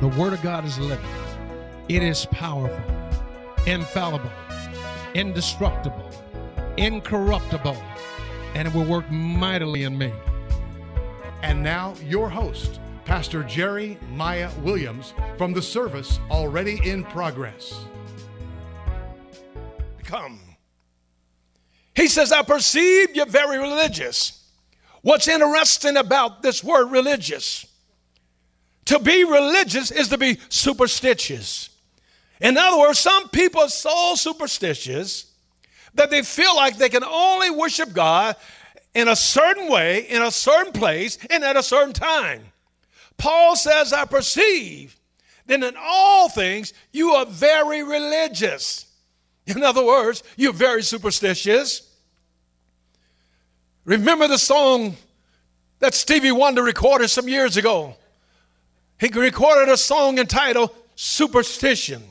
The Word of God is living, it is powerful, infallible, indestructible, incorruptible, and it will work mightily in me. And now, your host, Pastor Jerry Maya Williams, from the service already in progress. Come. He says, I perceive you're very religious. What's interesting about this word religious? To be religious is to be superstitious. In other words, some people are so superstitious that they feel like they can only worship God in a certain way, in a certain place, and at a certain time. Paul says, I perceive that in all things you are very religious. In other words, you're very superstitious. Remember the song that Stevie Wonder recorded some years ago? He recorded a song entitled Superstition.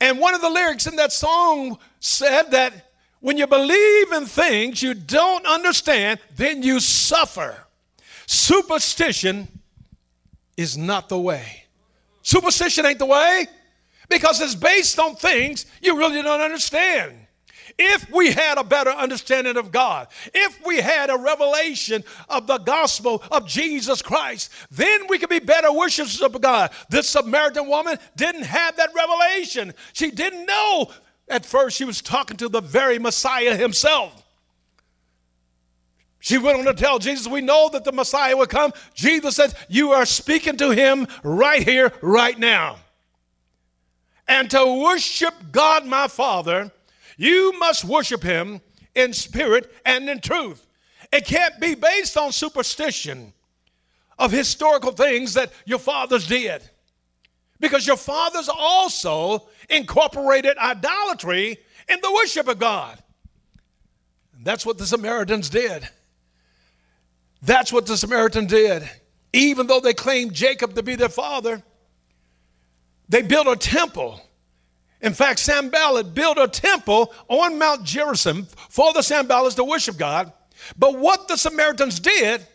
And one of the lyrics in that song said that when you believe in things you don't understand, then you suffer. Superstition is not the way. Superstition ain't the way because it's based on things you really don't understand. If we had a better understanding of God, if we had a revelation of the gospel of Jesus Christ, then we could be better worshipers of God. This Samaritan woman didn't have that revelation. She didn't know at first she was talking to the very Messiah himself. She went on to tell Jesus, We know that the Messiah would come. Jesus said, You are speaking to him right here, right now. And to worship God my Father, you must worship him in spirit and in truth. It can't be based on superstition of historical things that your fathers did. Because your fathers also incorporated idolatry in the worship of God. And that's what the Samaritans did. That's what the Samaritan did. Even though they claimed Jacob to be their father, they built a temple. In fact, Sanballat built a temple on Mount Gerizim for the Sanballats to worship God. But what the Samaritans did,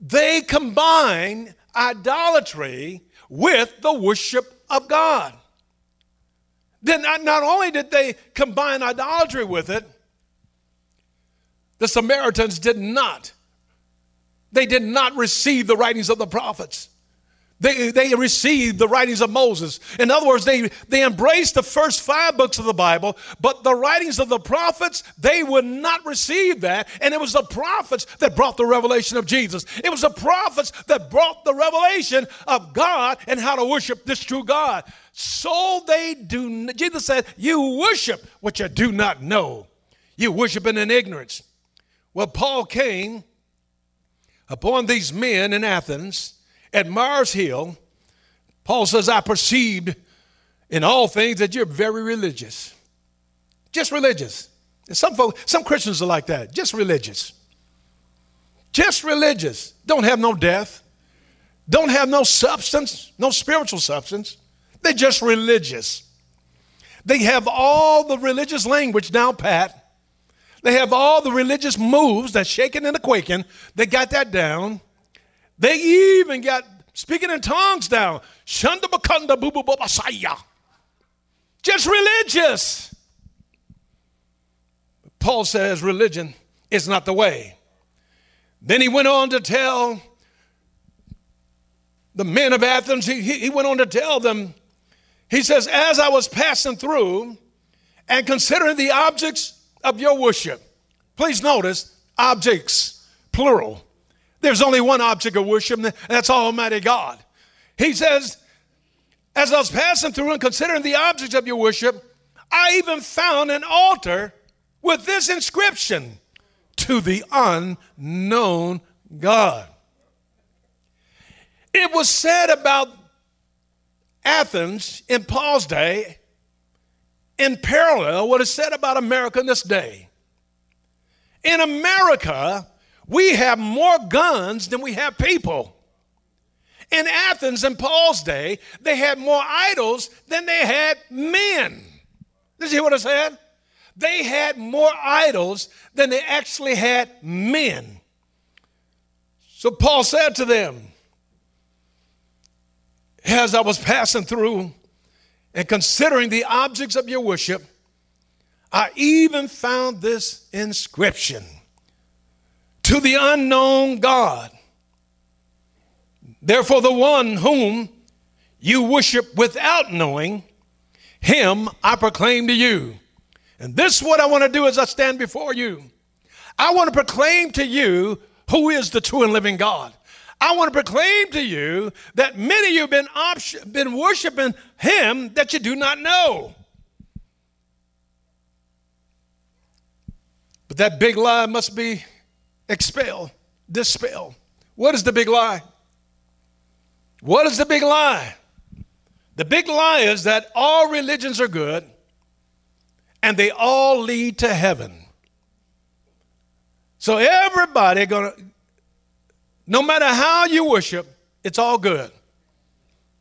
they combined idolatry with the worship of God. Then not, not only did they combine idolatry with it, the Samaritans did not they did not receive the writings of the prophets. They, they received the writings of Moses. In other words, they, they embraced the first five books of the Bible, but the writings of the prophets, they would not receive that. And it was the prophets that brought the revelation of Jesus. It was the prophets that brought the revelation of God and how to worship this true God. So they do, Jesus said, You worship what you do not know. You worship in ignorance. Well, Paul came upon these men in Athens at Mars Hill, Paul says, I perceived in all things that you're very religious. Just religious. And some folks, some Christians are like that, just religious. Just religious. Don't have no death. Don't have no substance, no spiritual substance. They're just religious. They have all the religious language now, pat. They have all the religious moves, that shaking and the quaking. They got that down. They even got speaking in tongues down. Shanda bakanda bubu. Just religious. Paul says religion is not the way. Then he went on to tell the men of Athens, he, he went on to tell them, he says, As I was passing through and considering the objects of your worship. Please notice objects, plural. There's only one object of worship, and that's Almighty God. He says, As I was passing through and considering the objects of your worship, I even found an altar with this inscription to the unknown God. It was said about Athens in Paul's day in parallel what is said about America in this day. In America, we have more guns than we have people. In Athens in Paul's day, they had more idols than they had men. Did you hear what I said? They had more idols than they actually had men. So Paul said to them, as I was passing through and considering the objects of your worship, I even found this inscription to the unknown God. Therefore, the one whom you worship without knowing, him I proclaim to you. And this is what I want to do as I stand before you. I want to proclaim to you who is the true and living God. I want to proclaim to you that many of you have been, op- been worshiping him that you do not know. But that big lie must be expelled, dispel. What is the big lie? What is the big lie? The big lie is that all religions are good and they all lead to heaven. So everybody gonna no matter how you worship, it's all good.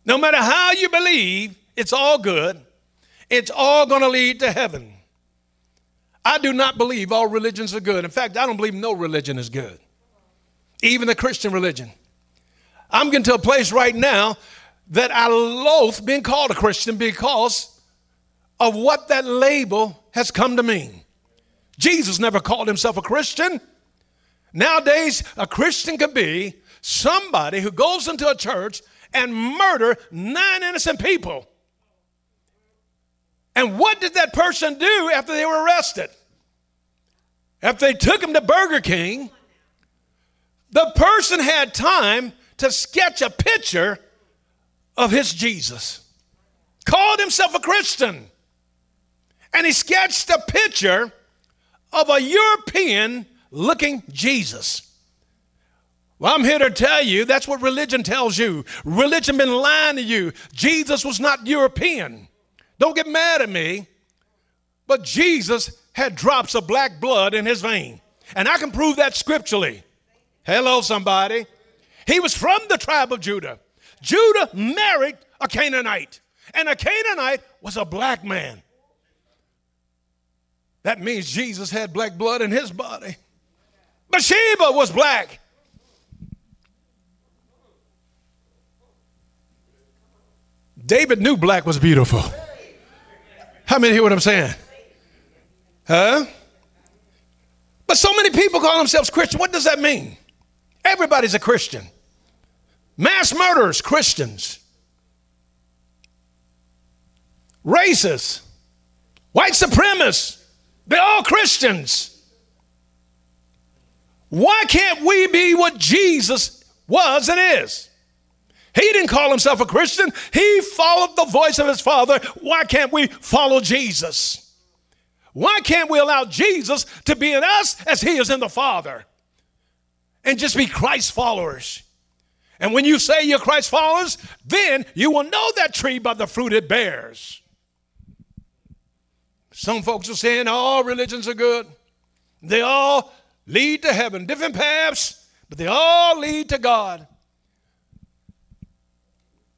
No matter how you believe, it's all good. It's all going to lead to heaven. I do not believe all religions are good. In fact, I don't believe no religion is good, even the Christian religion. I'm getting to a place right now that I loathe being called a Christian because of what that label has come to mean. Jesus never called himself a Christian. Nowadays, a Christian could be somebody who goes into a church and murder nine innocent people. And what did that person do after they were arrested? After they took him to Burger King, the person had time to sketch a picture of his Jesus. Called himself a Christian. And he sketched a picture of a European looking Jesus. Well, I'm here to tell you that's what religion tells you. Religion been lying to you. Jesus was not European. Don't get mad at me. But Jesus had drops of black blood in his vein. And I can prove that scripturally. Hello, somebody. He was from the tribe of Judah. Judah married a Canaanite, and a Canaanite was a black man. That means Jesus had black blood in his body. Bathsheba was black. David knew black was beautiful. How many hear what I'm saying? Huh? But so many people call themselves Christian. What does that mean? Everybody's a Christian. Mass murderers, Christians. Racists, white supremacists, they're all Christians. Why can't we be what Jesus was and is? He didn't call himself a Christian. He followed the voice of his Father. Why can't we follow Jesus? Why can't we allow Jesus to be in us as he is in the Father? And just be Christ followers. And when you say you're Christ followers, then you will know that tree by the fruit it bears. Some folks are saying all religions are good. They all lead to heaven, different paths, but they all lead to God.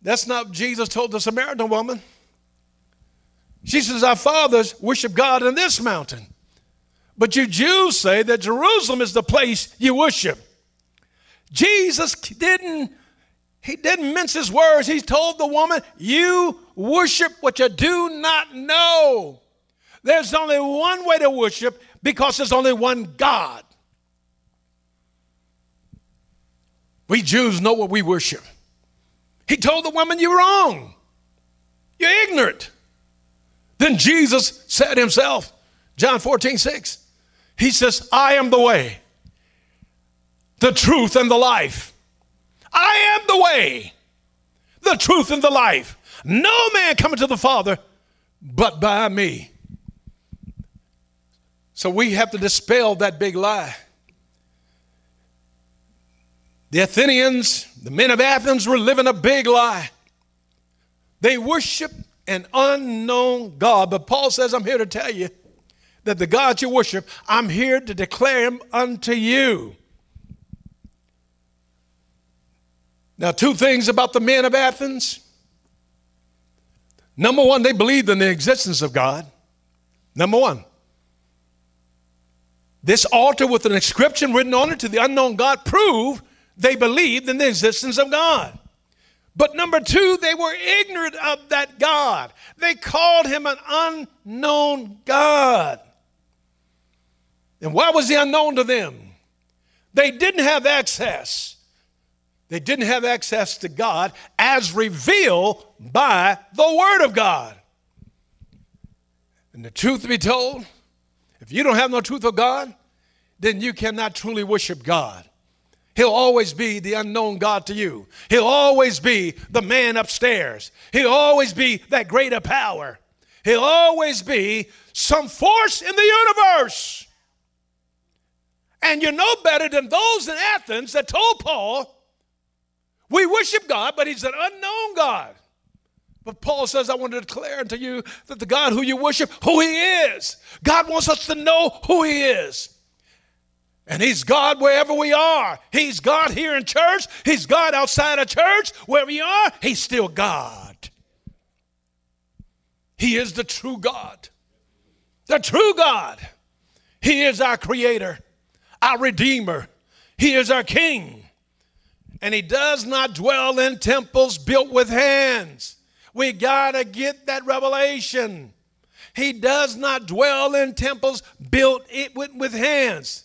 That's not Jesus told the Samaritan woman. She says, Our fathers worship God in this mountain. But you Jews say that Jerusalem is the place you worship. Jesus didn't, he didn't mince his words. He told the woman, You worship what you do not know. There's only one way to worship because there's only one God. We Jews know what we worship. He told the woman, You're wrong. You're ignorant. Then Jesus said himself, John 14, 6, He says, I am the way, the truth, and the life. I am the way, the truth, and the life. No man coming to the Father but by me. So we have to dispel that big lie. The Athenians, the men of Athens, were living a big lie. They worship an unknown God. But Paul says, I'm here to tell you that the God you worship, I'm here to declare him unto you. Now, two things about the men of Athens. Number one, they believed in the existence of God. Number one, this altar with an inscription written on it to the unknown God proved they believed in the existence of God. But number two, they were ignorant of that God. They called him an unknown God. And why was he unknown to them? They didn't have access. They didn't have access to God as revealed by the Word of God. And the truth be told, if you don't have no truth of God, then you cannot truly worship God. He'll always be the unknown God to you. He'll always be the man upstairs. He'll always be that greater power. He'll always be some force in the universe. And you know better than those in Athens that told Paul, we worship God, but he's an unknown God. But Paul says, I want to declare unto you that the God who you worship, who he is. God wants us to know who he is. And he's God wherever we are. He's God here in church. He's God outside of church. Wherever you are, he's still God. He is the true God. The true God. He is our creator, our redeemer. He is our king. And he does not dwell in temples built with hands. We got to get that revelation. He does not dwell in temples built with, with hands.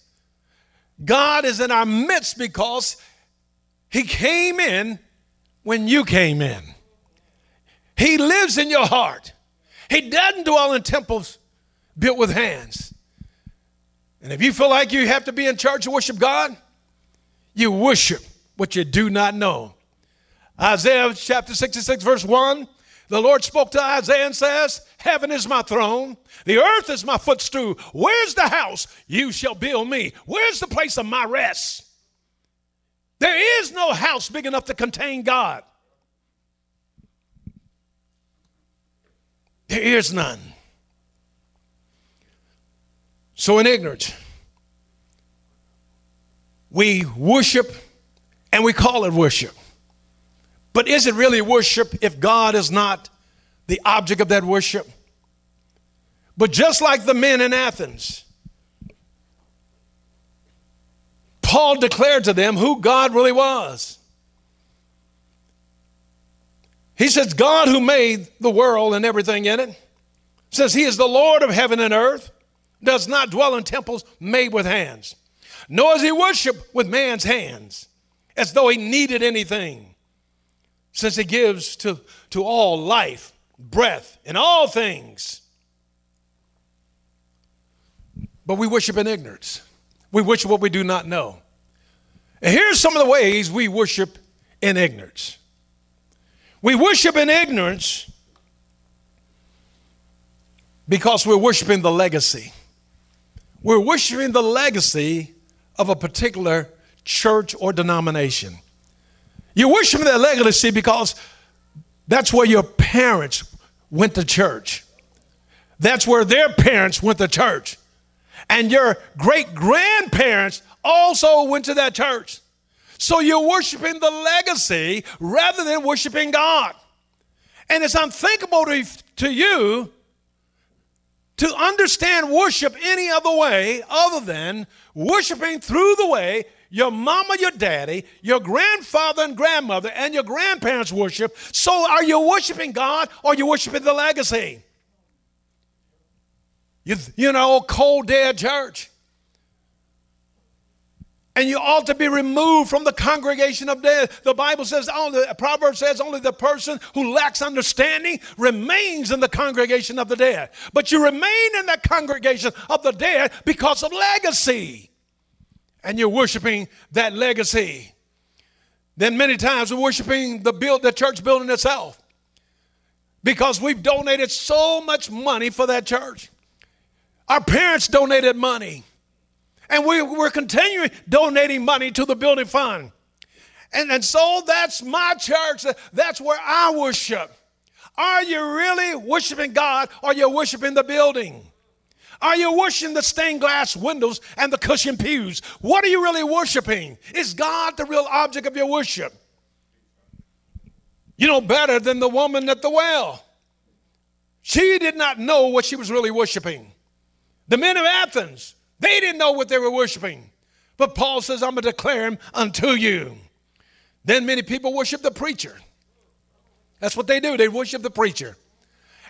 God is in our midst because He came in when you came in. He lives in your heart. He doesn't dwell in temples built with hands. And if you feel like you have to be in church to worship God, you worship what you do not know. Isaiah chapter 66, verse 1 the Lord spoke to Isaiah and says, Heaven is my throne, the earth is my footstool. Where's the house you shall build me? Where's the place of my rest? There is no house big enough to contain God. There is none. So, in ignorance, we worship and we call it worship. But is it really worship if God is not the object of that worship? But just like the men in Athens, Paul declared to them who God really was. He says, God who made the world and everything in it, says he is the Lord of heaven and earth, does not dwell in temples made with hands, nor is he worshiped with man's hands, as though he needed anything since he gives to, to all life, breath, and all things. But we worship in ignorance. We worship what we do not know. And here's some of the ways we worship in ignorance. We worship in ignorance because we're worshiping the legacy. We're worshiping the legacy of a particular church or denomination. You're worshiping that legacy because that's where your parents went to church. That's where their parents went to church. And your great grandparents also went to that church. So you're worshiping the legacy rather than worshiping God. And it's unthinkable to, to you to understand worship any other way other than worshiping through the way your mama, your daddy, your grandfather and grandmother, and your grandparents worship. So are you worshiping God or are you worshiping the legacy? You, you know, cold dead church. And you ought to be removed from the congregation of dead. The Bible says, only, Proverbs says, only the person who lacks understanding remains in the congregation of the dead. But you remain in that congregation of the dead because of legacy and you're worshiping that legacy. Then many times we're worshiping the build the church building itself. Because we've donated so much money for that church. Our parents donated money. And we, we're continuing donating money to the building fund. And, and so that's my church. That's where I worship. Are you really worshiping God or are you worshiping the building? Are you worshiping the stained glass windows and the cushioned pews? What are you really worshiping? Is God the real object of your worship? You know better than the woman at the well. She did not know what she was really worshiping. The men of Athens, they didn't know what they were worshiping. But Paul says, I'm going to declare him unto you. Then many people worship the preacher. That's what they do. They worship the preacher.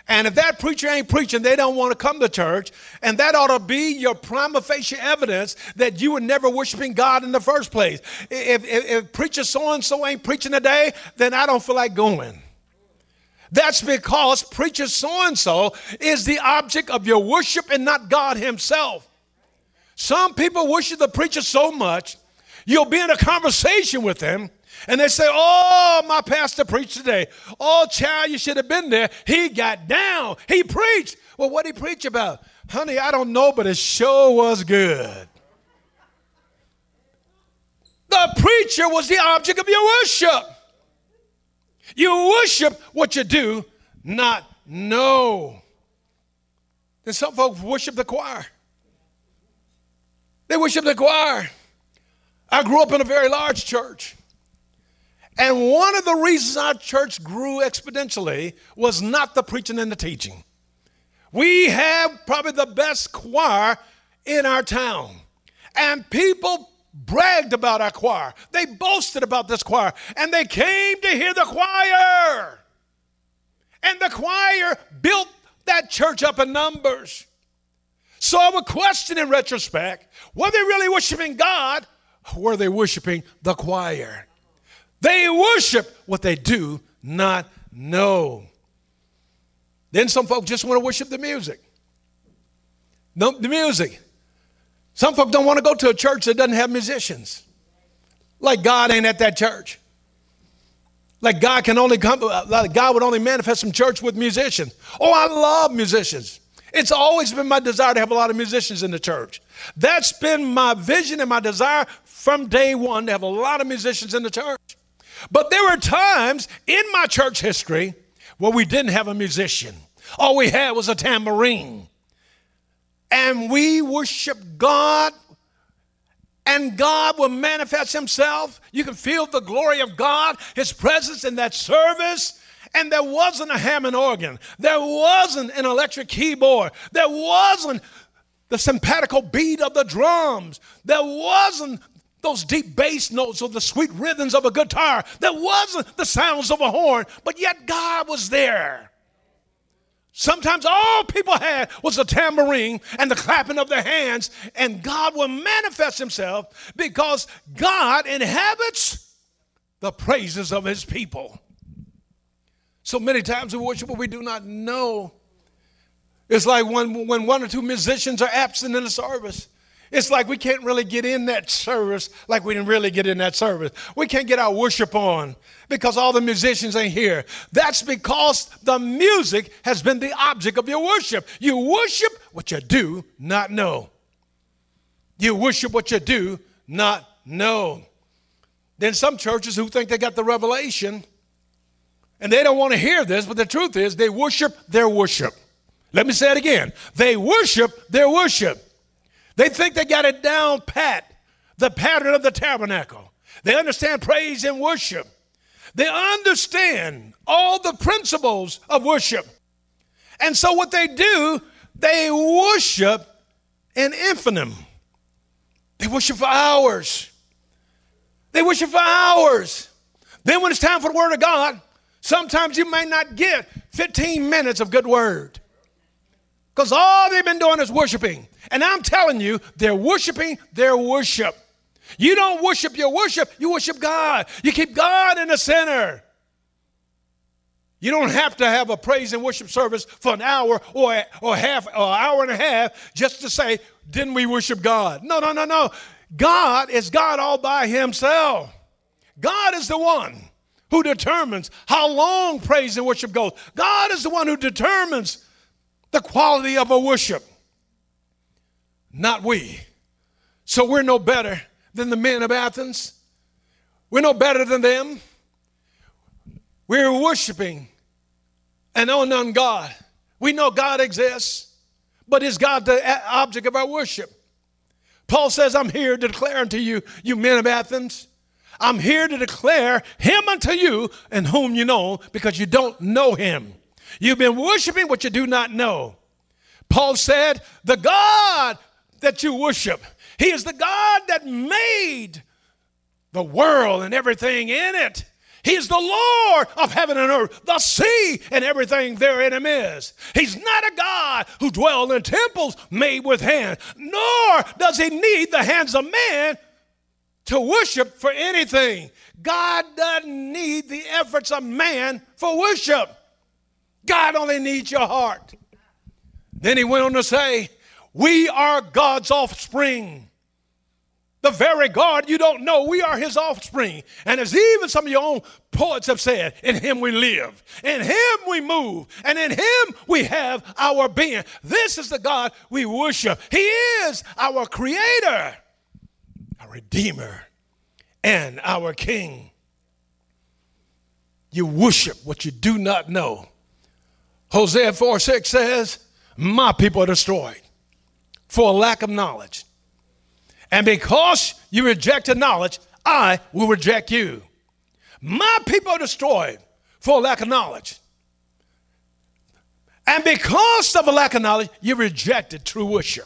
And if that preacher ain't preaching, they don't want to come to church. And that ought to be your prima facie evidence that you were never worshiping God in the first place. If, if, if preacher so and so ain't preaching today, then I don't feel like going. That's because preacher so and so is the object of your worship and not God Himself. Some people worship the preacher so much, you'll be in a conversation with them and they say, Oh, my pastor preached today. Oh, child, you should have been there. He got down. He preached. Well, what did he preach about? Honey, I don't know, but it sure was good. The preacher was the object of your worship. You worship what you do, not know. And some folks worship the choir. They worship the choir. I grew up in a very large church. And one of the reasons our church grew exponentially was not the preaching and the teaching. We have probably the best choir in our town. And people bragged about our choir. They boasted about this choir. And they came to hear the choir. And the choir built that church up in numbers. So I would question in retrospect were they really worshiping God or were they worshiping the choir? They worship what they do not know. Then some folks just want to worship the music. No, the music. Some folks don't want to go to a church that doesn't have musicians. Like God ain't at that church. Like God can only come, like God would only manifest some church with musicians. Oh, I love musicians. It's always been my desire to have a lot of musicians in the church. That's been my vision and my desire from day one to have a lot of musicians in the church. But there were times in my church history where we didn't have a musician. All we had was a tambourine. And we worshiped God, and God will manifest Himself. You can feel the glory of God, His presence in that service. And there wasn't a Hammond organ, there wasn't an electric keyboard, there wasn't the sympatical beat of the drums, there wasn't those deep bass notes or the sweet rhythms of a guitar. There wasn't the sounds of a horn, but yet God was there. Sometimes all people had was a tambourine and the clapping of their hands, and God will manifest Himself because God inhabits the praises of His people. So many times we worship what we do not know. It's like when, when one or two musicians are absent in a service. It's like we can't really get in that service like we didn't really get in that service. We can't get our worship on because all the musicians ain't here. That's because the music has been the object of your worship. You worship what you do not know. You worship what you do not know. Then some churches who think they got the revelation and they don't want to hear this, but the truth is they worship their worship. Let me say it again. They worship their worship. They think they got it down pat, the pattern of the tabernacle. They understand praise and worship. They understand all the principles of worship. And so what they do, they worship in infinitum. They worship for hours. They worship for hours. Then when it's time for the word of God, sometimes you may not get 15 minutes of good word. Because all they've been doing is worshiping. And I'm telling you, they're worshiping their worship. You don't worship your worship, you worship God. You keep God in the center. You don't have to have a praise and worship service for an hour or, or half or an hour and a half just to say, didn't we worship God? No, no, no, no. God is God all by himself. God is the one who determines how long praise and worship goes. God is the one who determines the quality of a worship, not we. So we're no better than the men of Athens. We're no better than them. We're worshiping an unknown God. We know God exists, but is God the object of our worship? Paul says, I'm here to declare unto you, you men of Athens, I'm here to declare him unto you and whom you know because you don't know him. You've been worshiping what you do not know. Paul said, The God that you worship, He is the God that made the world and everything in it. He's the Lord of heaven and earth, the sea and everything therein is. He's not a God who dwells in temples made with hands, nor does he need the hands of man to worship for anything. God doesn't need the efforts of man for worship. God only needs your heart. Then he went on to say, We are God's offspring. The very God you don't know, we are his offspring. And as even some of your own poets have said, in him we live, in him we move, and in him we have our being. This is the God we worship. He is our creator, our redeemer, and our king. You worship what you do not know. Hosea 4 6 says, My people are destroyed for a lack of knowledge. And because you rejected knowledge, I will reject you. My people are destroyed for a lack of knowledge. And because of a lack of knowledge, you rejected true worship.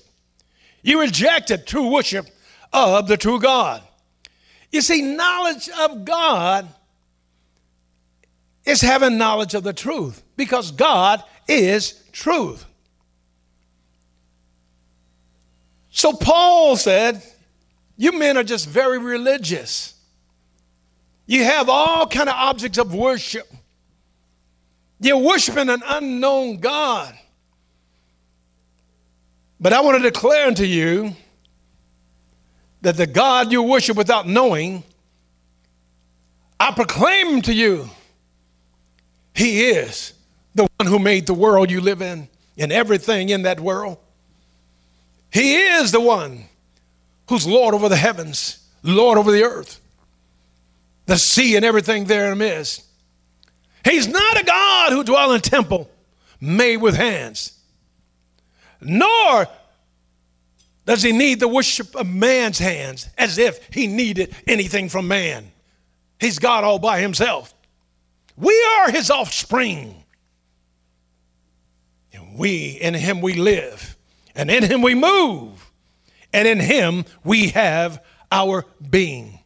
You rejected true worship of the true God. You see, knowledge of God is having knowledge of the truth because God is truth. So Paul said, you men are just very religious. You have all kind of objects of worship. You're worshiping an unknown God. But I want to declare unto you that the God you worship without knowing, I proclaim to you, He is the one who made the world you live in and everything in that world. He is the one who's Lord over the heavens, Lord over the earth, the sea and everything therein is. He's not a God who dwells in a temple made with hands, nor does he need the worship of man's hands as if he needed anything from man. He's God all by himself. We are his offspring. And we, in him we live, and in him we move, and in him we have our being.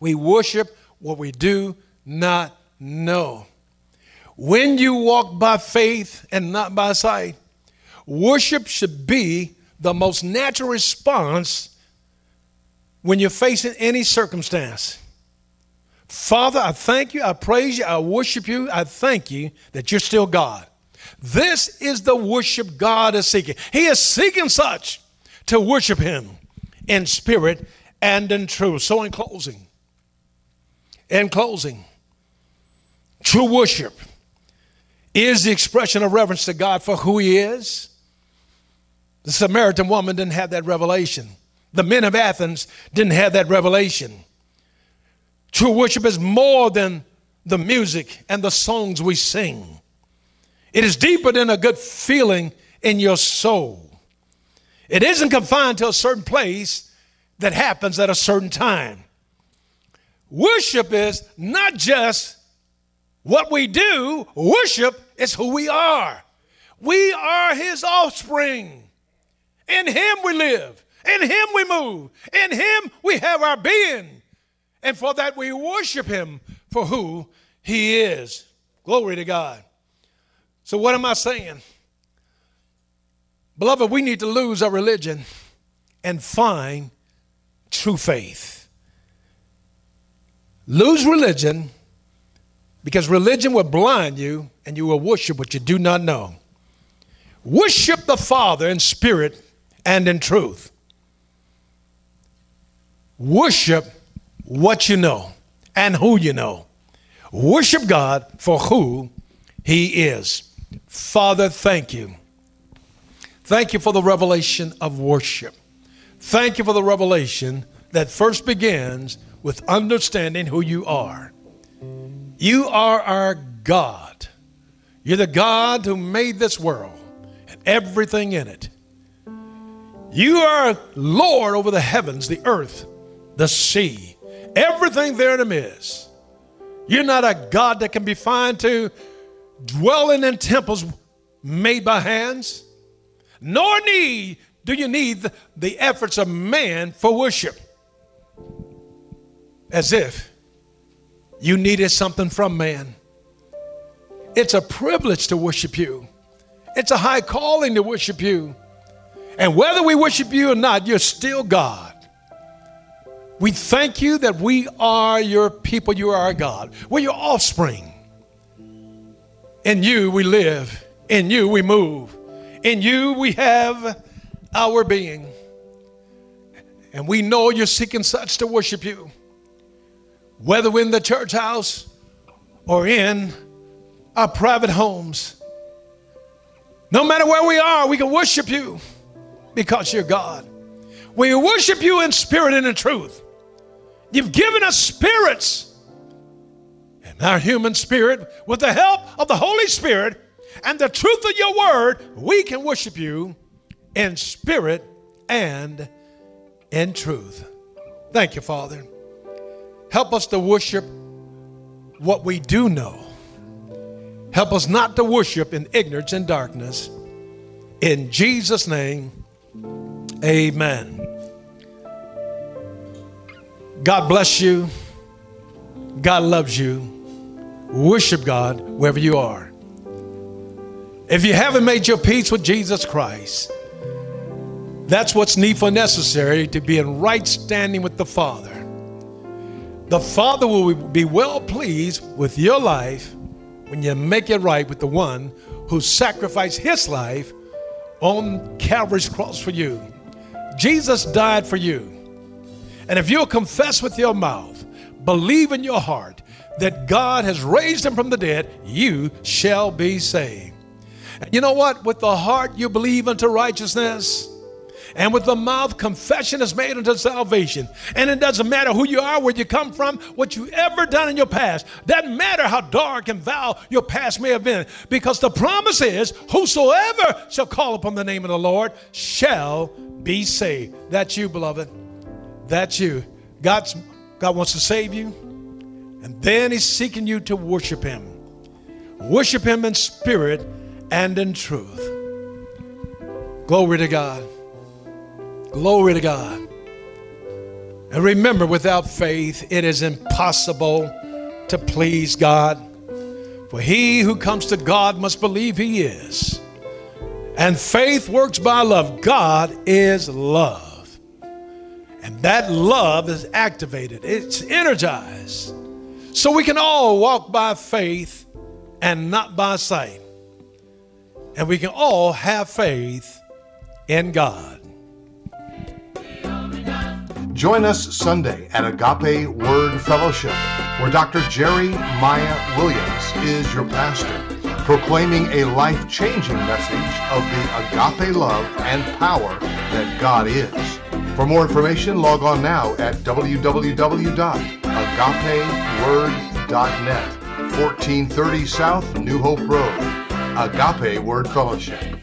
We worship what we do not know. When you walk by faith and not by sight, worship should be the most natural response when you're facing any circumstance. Father, I thank you, I praise you, I worship you, I thank you that you're still God. This is the worship God is seeking. He is seeking such to worship Him in spirit and in truth. So, in closing, in closing, true worship is the expression of reverence to God for who He is the Samaritan woman didn't have that revelation. The men of Athens didn't have that revelation. True worship is more than the music and the songs we sing. It is deeper than a good feeling in your soul. It isn't confined to a certain place that happens at a certain time. Worship is not just what we do, worship is who we are. We are his offspring. In Him we live. In Him we move. In Him we have our being. And for that we worship Him for who He is. Glory to God. So, what am I saying? Beloved, we need to lose our religion and find true faith. Lose religion because religion will blind you and you will worship what you do not know. Worship the Father in spirit and in truth. Worship what you know and who you know. Worship God for who He is. Father, thank you. Thank you for the revelation of worship. Thank you for the revelation that first begins with understanding who you are. You are our God. You're the God who made this world and everything in it. You are Lord over the heavens, the earth, the sea, everything there in them is. You're not a God that can be found to dwelling in temples made by hands, nor need do you need the, the efforts of man for worship. As if You needed something from man. It's a privilege to worship you. It's a high calling to worship you. And whether we worship you or not, you're still God. We thank you that we are your people, you are our God. We're your offspring. In you we live, in you we move, in you we have our being. And we know you're seeking such to worship you, whether in the church house or in our private homes. No matter where we are, we can worship you because you're God. We worship you in spirit and in truth. You've given us spirits, our human spirit, with the help of the Holy Spirit and the truth of your word, we can worship you in spirit and in truth. Thank you, Father. Help us to worship what we do know. Help us not to worship in ignorance and darkness. In Jesus' name, amen. God bless you. God loves you. Worship God wherever you are. If you haven't made your peace with Jesus Christ, that's what's needful necessary to be in right standing with the Father. The Father will be well pleased with your life when you make it right with the one who sacrificed his life on Calvary's cross for you. Jesus died for you. And if you'll confess with your mouth, believe in your heart that God has raised him from the dead, you shall be saved. You know what? With the heart you believe unto righteousness and with the mouth, confession is made unto salvation. And it doesn't matter who you are, where you come from, what you ever done in your past. Doesn't matter how dark and vile your past may have been. Because the promise is, whosoever shall call upon the name of the Lord shall be saved. That's you, beloved. That's you. God's, God wants to save you. And then He's seeking you to worship Him. Worship Him in spirit and in truth. Glory to God. Glory to God. And remember, without faith, it is impossible to please God. For he who comes to God must believe he is. And faith works by love. God is love. And that love is activated, it's energized. So we can all walk by faith and not by sight. And we can all have faith in God. Join us Sunday at Agape Word Fellowship, where Dr. Jerry Maya Williams is your pastor, proclaiming a life changing message of the agape love and power that God is. For more information, log on now at www.agapeword.net, 1430 South New Hope Road. Agape Word Fellowship.